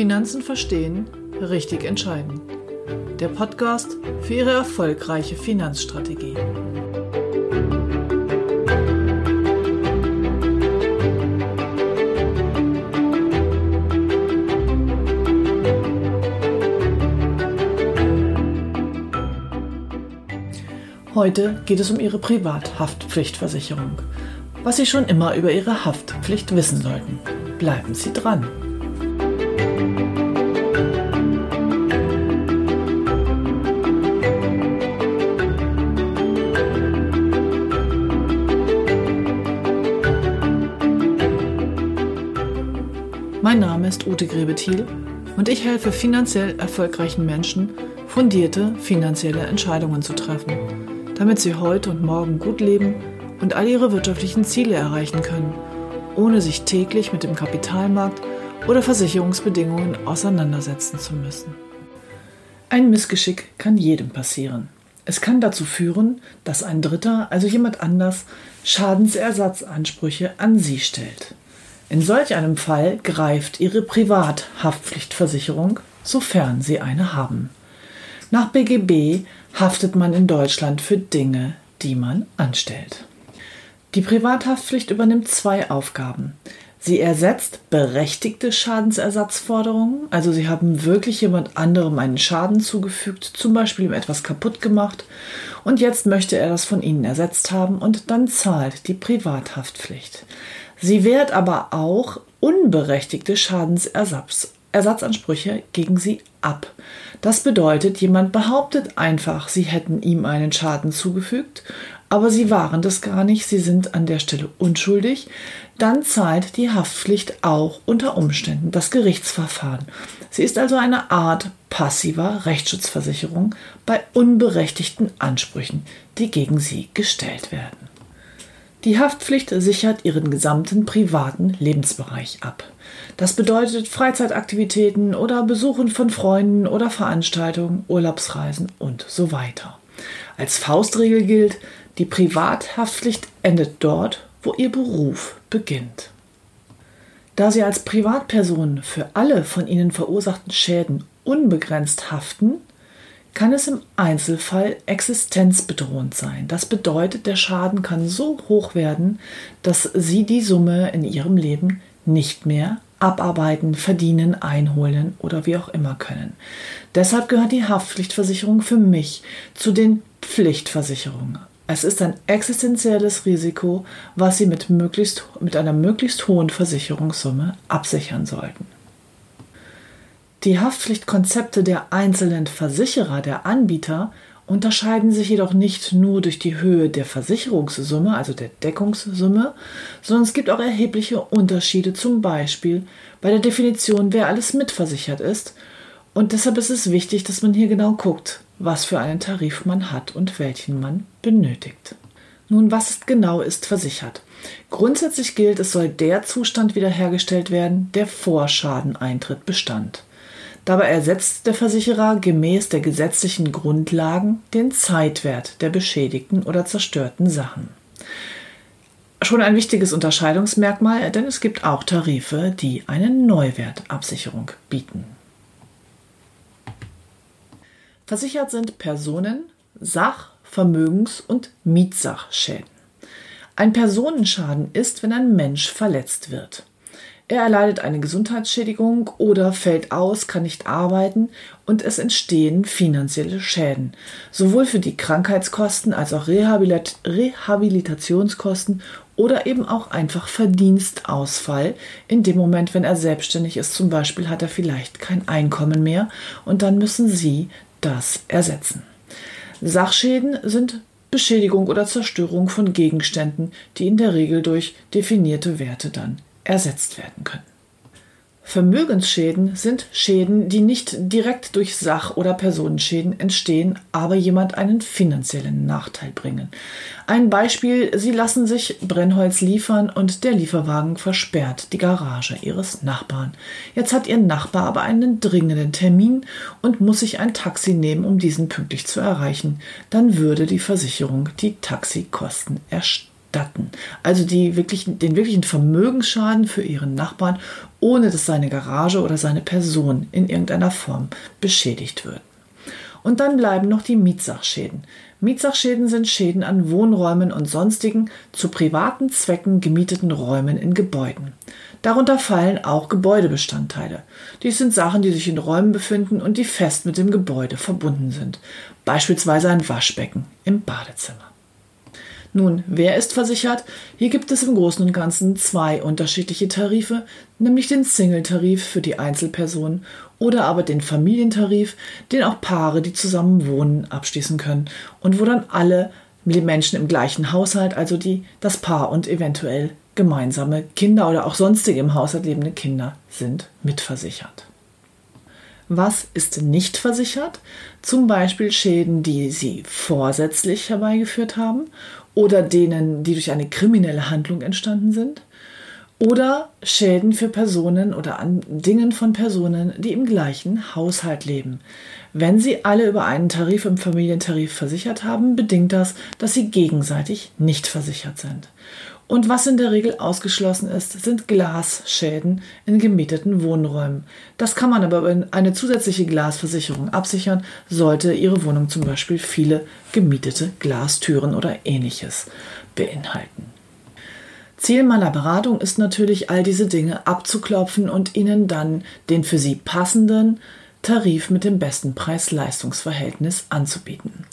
Finanzen verstehen, richtig entscheiden. Der Podcast für Ihre erfolgreiche Finanzstrategie. Heute geht es um Ihre Privathaftpflichtversicherung. Was Sie schon immer über Ihre Haftpflicht wissen sollten. Bleiben Sie dran. Ute Grebethiel und ich helfe finanziell erfolgreichen Menschen, fundierte finanzielle Entscheidungen zu treffen, damit sie heute und morgen gut leben und all ihre wirtschaftlichen Ziele erreichen können, ohne sich täglich mit dem Kapitalmarkt oder Versicherungsbedingungen auseinandersetzen zu müssen. Ein Missgeschick kann jedem passieren. Es kann dazu führen, dass ein Dritter, also jemand anders, Schadensersatzansprüche an Sie stellt. In solch einem Fall greift Ihre Privathaftpflichtversicherung, sofern Sie eine haben. Nach BGB haftet man in Deutschland für Dinge, die man anstellt. Die Privathaftpflicht übernimmt zwei Aufgaben. Sie ersetzt berechtigte Schadensersatzforderungen, also Sie haben wirklich jemand anderem einen Schaden zugefügt, zum Beispiel ihm etwas kaputt gemacht, und jetzt möchte er das von Ihnen ersetzt haben und dann zahlt die Privathaftpflicht. Sie wehrt aber auch unberechtigte Schadensersatzansprüche gegen sie ab. Das bedeutet, jemand behauptet einfach, sie hätten ihm einen Schaden zugefügt, aber sie waren das gar nicht, sie sind an der Stelle unschuldig, dann zahlt die Haftpflicht auch unter Umständen das Gerichtsverfahren. Sie ist also eine Art passiver Rechtsschutzversicherung bei unberechtigten Ansprüchen, die gegen sie gestellt werden. Die Haftpflicht sichert ihren gesamten privaten Lebensbereich ab. Das bedeutet Freizeitaktivitäten oder Besuchen von Freunden oder Veranstaltungen, Urlaubsreisen und so weiter. Als Faustregel gilt, die Privathaftpflicht endet dort, wo Ihr Beruf beginnt. Da Sie als Privatperson für alle von Ihnen verursachten Schäden unbegrenzt haften, kann es im Einzelfall existenzbedrohend sein. Das bedeutet, der Schaden kann so hoch werden, dass Sie die Summe in Ihrem Leben nicht mehr abarbeiten, verdienen, einholen oder wie auch immer können. Deshalb gehört die Haftpflichtversicherung für mich zu den Pflichtversicherungen. Es ist ein existenzielles Risiko, was Sie mit, möglichst, mit einer möglichst hohen Versicherungssumme absichern sollten. Die Haftpflichtkonzepte der einzelnen Versicherer, der Anbieter, unterscheiden sich jedoch nicht nur durch die Höhe der Versicherungssumme, also der Deckungssumme, sondern es gibt auch erhebliche Unterschiede, zum Beispiel bei der Definition, wer alles mitversichert ist. Und deshalb ist es wichtig, dass man hier genau guckt, was für einen Tarif man hat und welchen man benötigt. Nun, was genau ist versichert? Grundsätzlich gilt, es soll der Zustand wiederhergestellt werden, der vor Schadeneintritt bestand. Dabei ersetzt der Versicherer gemäß der gesetzlichen Grundlagen den Zeitwert der beschädigten oder zerstörten Sachen. Schon ein wichtiges Unterscheidungsmerkmal, denn es gibt auch Tarife, die eine Neuwertabsicherung bieten. Versichert sind Personen, Sach-, Vermögens- und Mietsachschäden. Ein Personenschaden ist, wenn ein Mensch verletzt wird. Er erleidet eine Gesundheitsschädigung oder fällt aus, kann nicht arbeiten und es entstehen finanzielle Schäden, sowohl für die Krankheitskosten als auch Rehabilit Rehabilitationskosten oder eben auch einfach Verdienstausfall. In dem Moment, wenn er selbstständig ist, zum Beispiel, hat er vielleicht kein Einkommen mehr und dann müssen Sie das ersetzen. Sachschäden sind Beschädigung oder Zerstörung von Gegenständen, die in der Regel durch definierte Werte dann ersetzt werden können. Vermögensschäden sind Schäden, die nicht direkt durch Sach- oder Personenschäden entstehen, aber jemand einen finanziellen Nachteil bringen. Ein Beispiel, Sie lassen sich Brennholz liefern und der Lieferwagen versperrt die Garage Ihres Nachbarn. Jetzt hat Ihr Nachbar aber einen dringenden Termin und muss sich ein Taxi nehmen, um diesen pünktlich zu erreichen. Dann würde die Versicherung die Taxikosten erstatten erstatten. Also die wirklich, den wirklichen Vermögensschaden für ihren Nachbarn, ohne dass seine Garage oder seine Person in irgendeiner Form beschädigt wird. Und dann bleiben noch die Mietsachschäden. Mietsachschäden sind Schäden an Wohnräumen und sonstigen zu privaten Zwecken gemieteten Räumen in Gebäuden. Darunter fallen auch Gebäudebestandteile. Dies sind Sachen, die sich in Räumen befinden und die fest mit dem Gebäude verbunden sind. Beispielsweise ein Waschbecken im Badezimmer. Nun, wer ist versichert? Hier gibt es im Großen und Ganzen zwei unterschiedliche Tarife, nämlich den Single-Tarif für die Einzelperson oder aber den Familientarif, den auch Paare, die zusammen wohnen, abschließen können und wo dann alle Menschen im gleichen Haushalt, also die, das Paar und eventuell gemeinsame Kinder oder auch sonstige im Haushalt lebende Kinder sind mitversichert. Was ist nicht versichert? Zum Beispiel Schäden, die Sie vorsätzlich herbeigeführt haben oder denen, die durch eine kriminelle Handlung entstanden sind. Oder Schäden für Personen oder an Dingen von Personen, die im gleichen Haushalt leben. Wenn Sie alle über einen Tarif im Familientarif versichert haben, bedingt das, dass Sie gegenseitig nicht versichert sind. Und was in der Regel ausgeschlossen ist, sind Glasschäden in gemieteten Wohnräumen. Das kann man aber über eine zusätzliche Glasversicherung absichern, sollte Ihre Wohnung zum Beispiel viele gemietete Glastüren oder ähnliches beinhalten. Ziel meiner Beratung ist natürlich, all diese Dinge abzuklopfen und Ihnen dann den für Sie passenden Tarif mit dem besten Preis-Leistungs-Verhältnis anzubieten.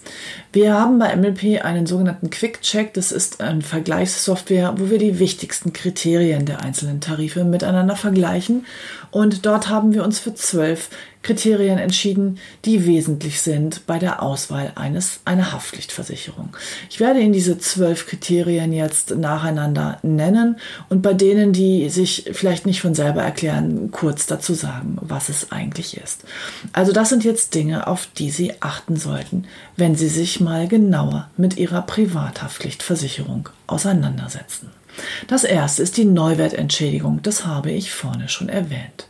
Wir haben bei MLP einen sogenannten Quick Check. Das ist eine Vergleichssoftware, wo wir die wichtigsten Kriterien der einzelnen Tarife miteinander vergleichen. Und dort haben wir uns für zwölf Kriterien entschieden, die wesentlich sind bei der Auswahl eines, einer Haftpflichtversicherung. Ich werde Ihnen diese zwölf Kriterien jetzt nacheinander nennen und bei denen, die sich vielleicht nicht von selber erklären, kurz dazu sagen, was es eigentlich ist. Also das sind jetzt Dinge, auf die Sie achten sollten, wenn Sie sich mal genauer mit Ihrer Privathaftpflichtversicherung auseinandersetzen. Das erste ist die Neuwertentschädigung, das habe ich vorne schon erwähnt.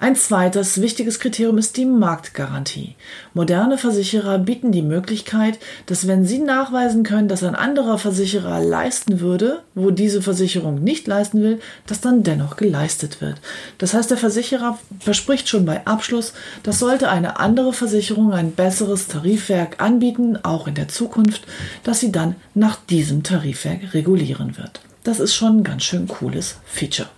Ein zweites wichtiges Kriterium ist die Marktgarantie. Moderne Versicherer bieten die Möglichkeit, dass wenn sie nachweisen können, dass ein anderer Versicherer leisten würde, wo diese Versicherung nicht leisten will, dass dann dennoch geleistet wird. Das heißt, der Versicherer verspricht schon bei Abschluss, dass sollte eine andere Versicherung ein besseres Tarifwerk anbieten, auch in der Zukunft, dass sie dann nach diesem Tarifwerk regulieren wird. Das ist schon ein ganz schön cooles Feature.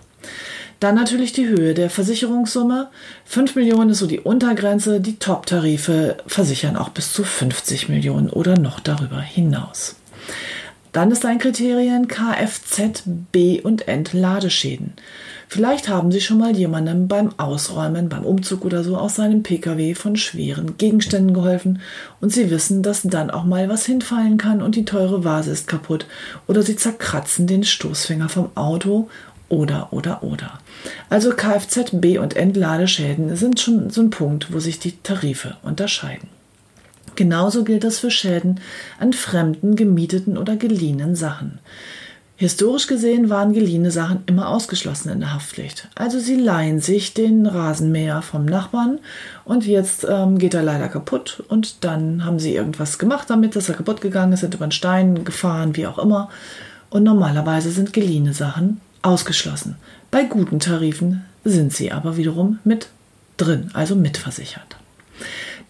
Dann natürlich die Höhe der Versicherungssumme. 5 Millionen ist so die Untergrenze. Die Top-Tarife versichern auch bis zu 50 Millionen oder noch darüber hinaus. Dann ist ein Kriterien Kfz, B- und Entladeschäden. Vielleicht haben Sie schon mal jemandem beim Ausräumen, beim Umzug oder so aus seinem Pkw von schweren Gegenständen geholfen und Sie wissen, dass dann auch mal was hinfallen kann und die teure Vase ist kaputt oder Sie zerkratzen den Stoßfänger vom Auto oder, oder, oder. Also Kfz, B- und Entladeschäden sind schon so ein Punkt, wo sich die Tarife unterscheiden. Genauso gilt das für Schäden an fremden, gemieteten oder geliehenen Sachen. Historisch gesehen waren geliehene Sachen immer ausgeschlossen in der Haftpflicht. Also sie leihen sich den Rasenmäher vom Nachbarn und jetzt ähm, geht er leider kaputt und dann haben sie irgendwas gemacht damit, dass er kaputt gegangen ist, sind über einen Stein gefahren, wie auch immer. Und normalerweise sind geliehene Sachen ausgeschlossen. Bei guten Tarifen sind sie aber wiederum mit drin, also mitversichert.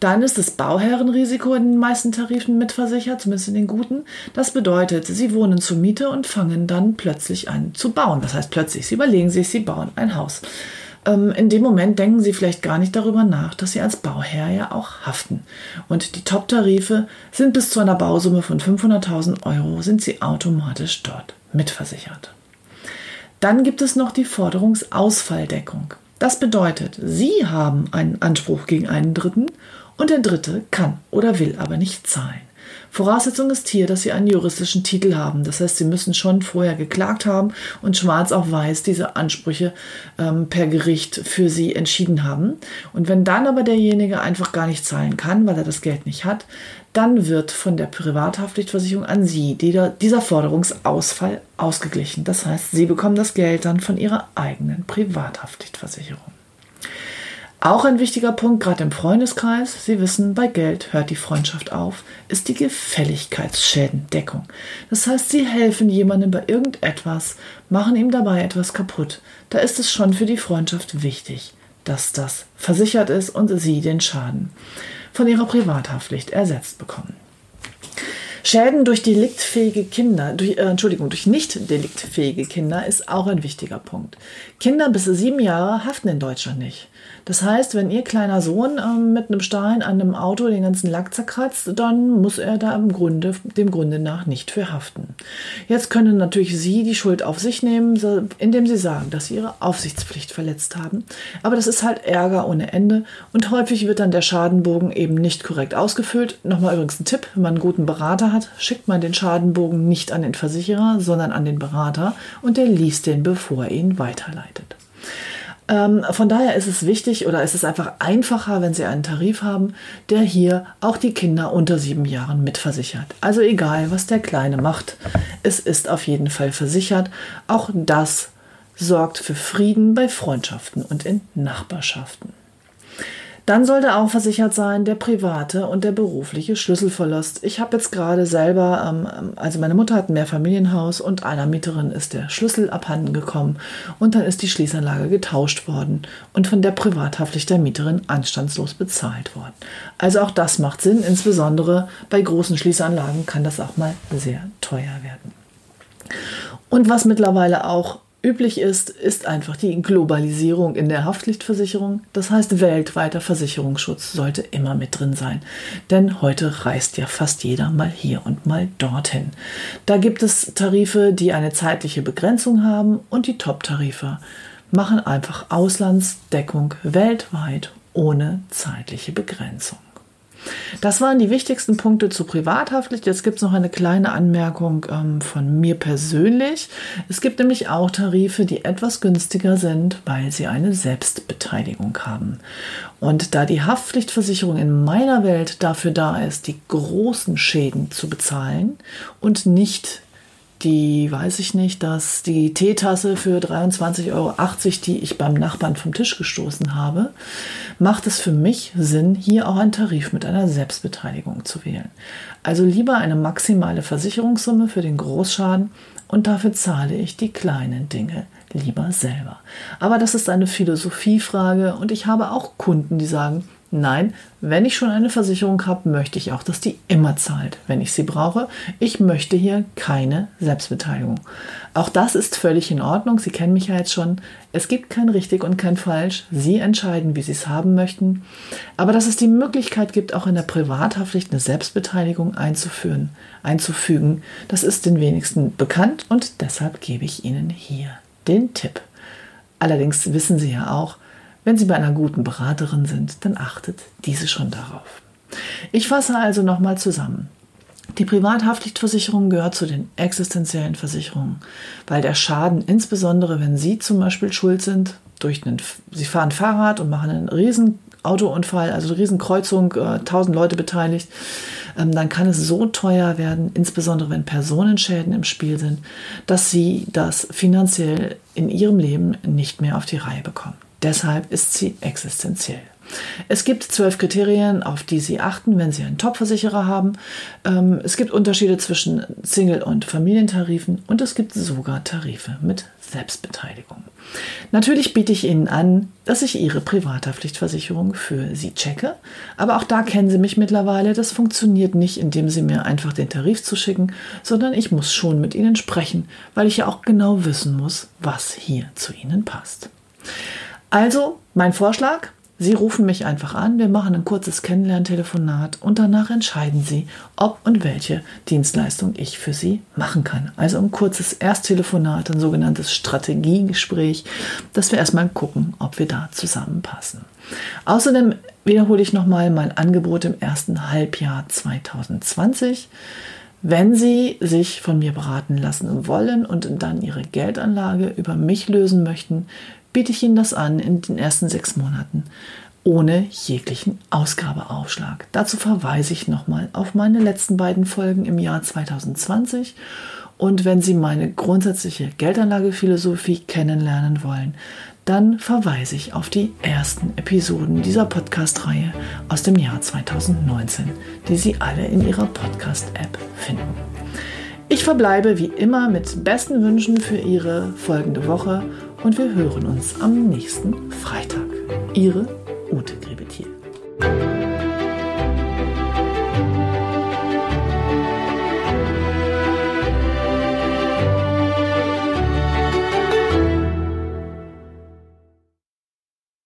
Dann ist das Bauherrenrisiko in den meisten Tarifen mitversichert, zumindest in den guten. Das bedeutet, Sie wohnen zur Miete und fangen dann plötzlich an zu bauen. Das heißt plötzlich, Sie überlegen sich, Sie bauen ein Haus. Ähm, in dem Moment denken Sie vielleicht gar nicht darüber nach, dass Sie als Bauherr ja auch haften. Und die Top-Tarife sind bis zu einer Bausumme von 500.000 Euro, sind Sie automatisch dort mitversichert. Dann gibt es noch die Forderungsausfalldeckung. Das bedeutet, Sie haben einen Anspruch gegen einen Dritten und der Dritte kann oder will aber nicht zahlen. Voraussetzung ist hier, dass Sie einen juristischen Titel haben. Das heißt, Sie müssen schon vorher geklagt haben und schwarz auf weiß diese Ansprüche ähm, per Gericht für Sie entschieden haben. Und wenn dann aber derjenige einfach gar nicht zahlen kann, weil er das Geld nicht hat, dann wird von der Privathaftpflichtversicherung an Sie dieser Forderungsausfall ausgeglichen. Das heißt, Sie bekommen das Geld dann von Ihrer eigenen Privathaftpflichtversicherung. Auch ein wichtiger Punkt, gerade im Freundeskreis, Sie wissen, bei Geld hört die Freundschaft auf, ist die Gefälligkeitsschädendeckung. Das heißt, Sie helfen jemandem bei irgendetwas, machen ihm dabei etwas kaputt. Da ist es schon für die Freundschaft wichtig, dass das versichert ist und Sie den Schaden von Ihrer Privathaftpflicht ersetzt bekommen. Schäden durch deliktfähige Kinder, durch, äh, Entschuldigung, durch nicht deliktfähige Kinder ist auch ein wichtiger Punkt. Kinder bis sieben Jahre haften in Deutschland nicht. Das heißt, wenn Ihr kleiner Sohn ähm, mit einem Stein an einem Auto den ganzen Lack zerkratzt, dann muss er da im Grunde, dem Grunde nach nicht für haften. Jetzt können natürlich Sie die Schuld auf sich nehmen, indem Sie sagen, dass Sie Ihre Aufsichtspflicht verletzt haben. Aber das ist halt Ärger ohne Ende und häufig wird dann der Schadenbogen eben nicht korrekt ausgefüllt. Nochmal übrigens ein Tipp, wenn man einen guten Berater hat, schickt man den Schadenbogen nicht an den Versicherer, sondern an den Berater und der liest den, bevor er ihn weiterleitet. Ähm, von daher ist es wichtig oder ist es einfach einfacher, wenn Sie einen Tarif haben, der hier auch die Kinder unter sieben Jahren mitversichert. Also egal, was der Kleine macht, es ist auf jeden Fall versichert. Auch das sorgt für Frieden bei Freundschaften und in Nachbarschaften. Dann sollte auch versichert sein der private und der berufliche Schlüsselverlust. Ich habe jetzt gerade selber, ähm, also meine Mutter hat ein Mehrfamilienhaus und einer Mieterin ist der Schlüssel abhanden gekommen und dann ist die Schließanlage getauscht worden und von der Privathaftpflicht der Mieterin anstandslos bezahlt worden. Also auch das macht Sinn, insbesondere bei großen Schließanlagen kann das auch mal sehr teuer werden. Und was mittlerweile auch üblich ist, ist einfach die Globalisierung in der Haftpflichtversicherung. Das heißt, weltweiter Versicherungsschutz sollte immer mit drin sein. Denn heute reist ja fast jeder mal hier und mal dorthin. Da gibt es Tarife, die eine zeitliche Begrenzung haben und die Top-Tarife machen einfach Auslandsdeckung weltweit ohne zeitliche Begrenzung. Das waren die wichtigsten Punkte zu Privathaftpflicht. Jetzt gibt es noch eine kleine Anmerkung ähm, von mir persönlich. Es gibt nämlich auch Tarife, die etwas günstiger sind, weil sie eine Selbstbeteiligung haben. Und da die Haftpflichtversicherung in meiner Welt dafür da ist, die großen Schäden zu bezahlen und nicht die, weiß ich nicht, dass die Teetasse für 23,80 Euro, die ich beim Nachbarn vom Tisch gestoßen habe, macht es für mich Sinn, hier auch einen Tarif mit einer Selbstbeteiligung zu wählen. Also lieber eine maximale Versicherungssumme für den Großschaden und dafür zahle ich die kleinen Dinge lieber selber. Aber das ist eine Philosophiefrage und ich habe auch Kunden, die sagen, Nein, wenn ich schon eine Versicherung habe, möchte ich auch, dass die immer zahlt, wenn ich sie brauche. Ich möchte hier keine Selbstbeteiligung. Auch das ist völlig in Ordnung. Sie kennen mich ja jetzt schon. Es gibt kein richtig und kein falsch. Sie entscheiden, wie Sie es haben möchten. Aber dass es die Möglichkeit gibt, auch in der Privathaftpflicht eine Selbstbeteiligung einzuführen, einzufügen, das ist den wenigsten bekannt und deshalb gebe ich Ihnen hier den Tipp. Allerdings wissen Sie ja auch, wenn Sie bei einer guten Beraterin sind, dann achtet diese schon darauf. Ich fasse also nochmal zusammen. Die Privathaftpflichtversicherung gehört zu den existenziellen Versicherungen, weil der Schaden, insbesondere wenn Sie zum Beispiel schuld sind, durch einen, Sie fahren Fahrrad und machen einen riesen Autounfall, also Riesenkreuzung, äh, tausend Leute beteiligt, ähm, dann kann es so teuer werden, insbesondere wenn Personenschäden im Spiel sind, dass Sie das finanziell in Ihrem Leben nicht mehr auf die Reihe bekommen. Deshalb ist sie existenziell. Es gibt zwölf Kriterien, auf die Sie achten, wenn Sie einen Top-Versicherer haben. Ähm, es gibt Unterschiede zwischen Single- und Familientarifen und es gibt sogar Tarife mit Selbstbeteiligung. Natürlich biete ich Ihnen an, dass ich Ihre Privathaftpflichtversicherung für Sie checke, aber auch da kennen Sie mich mittlerweile. Das funktioniert nicht, indem Sie mir einfach den Tarif zuschicken, sondern ich muss schon mit Ihnen sprechen, weil ich ja auch genau wissen muss, was hier zu Ihnen passt. Also, mein Vorschlag, Sie rufen mich einfach an, wir machen ein kurzes Kennenlerntelefonat und danach entscheiden Sie, ob und welche Dienstleistung ich für Sie machen kann. Also ein kurzes Ersttelefonat, ein sogenanntes Strategiegespräch, dass wir erstmal gucken, ob wir da zusammenpassen. Außerdem wiederhole ich nochmal mein Angebot im ersten Halbjahr 2020. Wenn Sie sich von mir beraten lassen wollen und dann Ihre Geldanlage über mich lösen möchten, biete ich Ihnen das an in den ersten sechs Monaten ohne jeglichen Ausgabeaufschlag. Dazu verweise ich nochmal auf meine letzten beiden Folgen im Jahr 2020 Und wenn Sie meine grundsätzliche Geldanlagephilosophie kennenlernen wollen, dann verweise ich auf die ersten Episoden dieser Podcast-Reihe aus dem Jahr 2019, die Sie alle in Ihrer Podcast-App finden. Ich verbleibe wie immer mit besten Wünschen für Ihre folgende Woche und wir hören uns am nächsten Freitag. Ihre Ute Grebetier.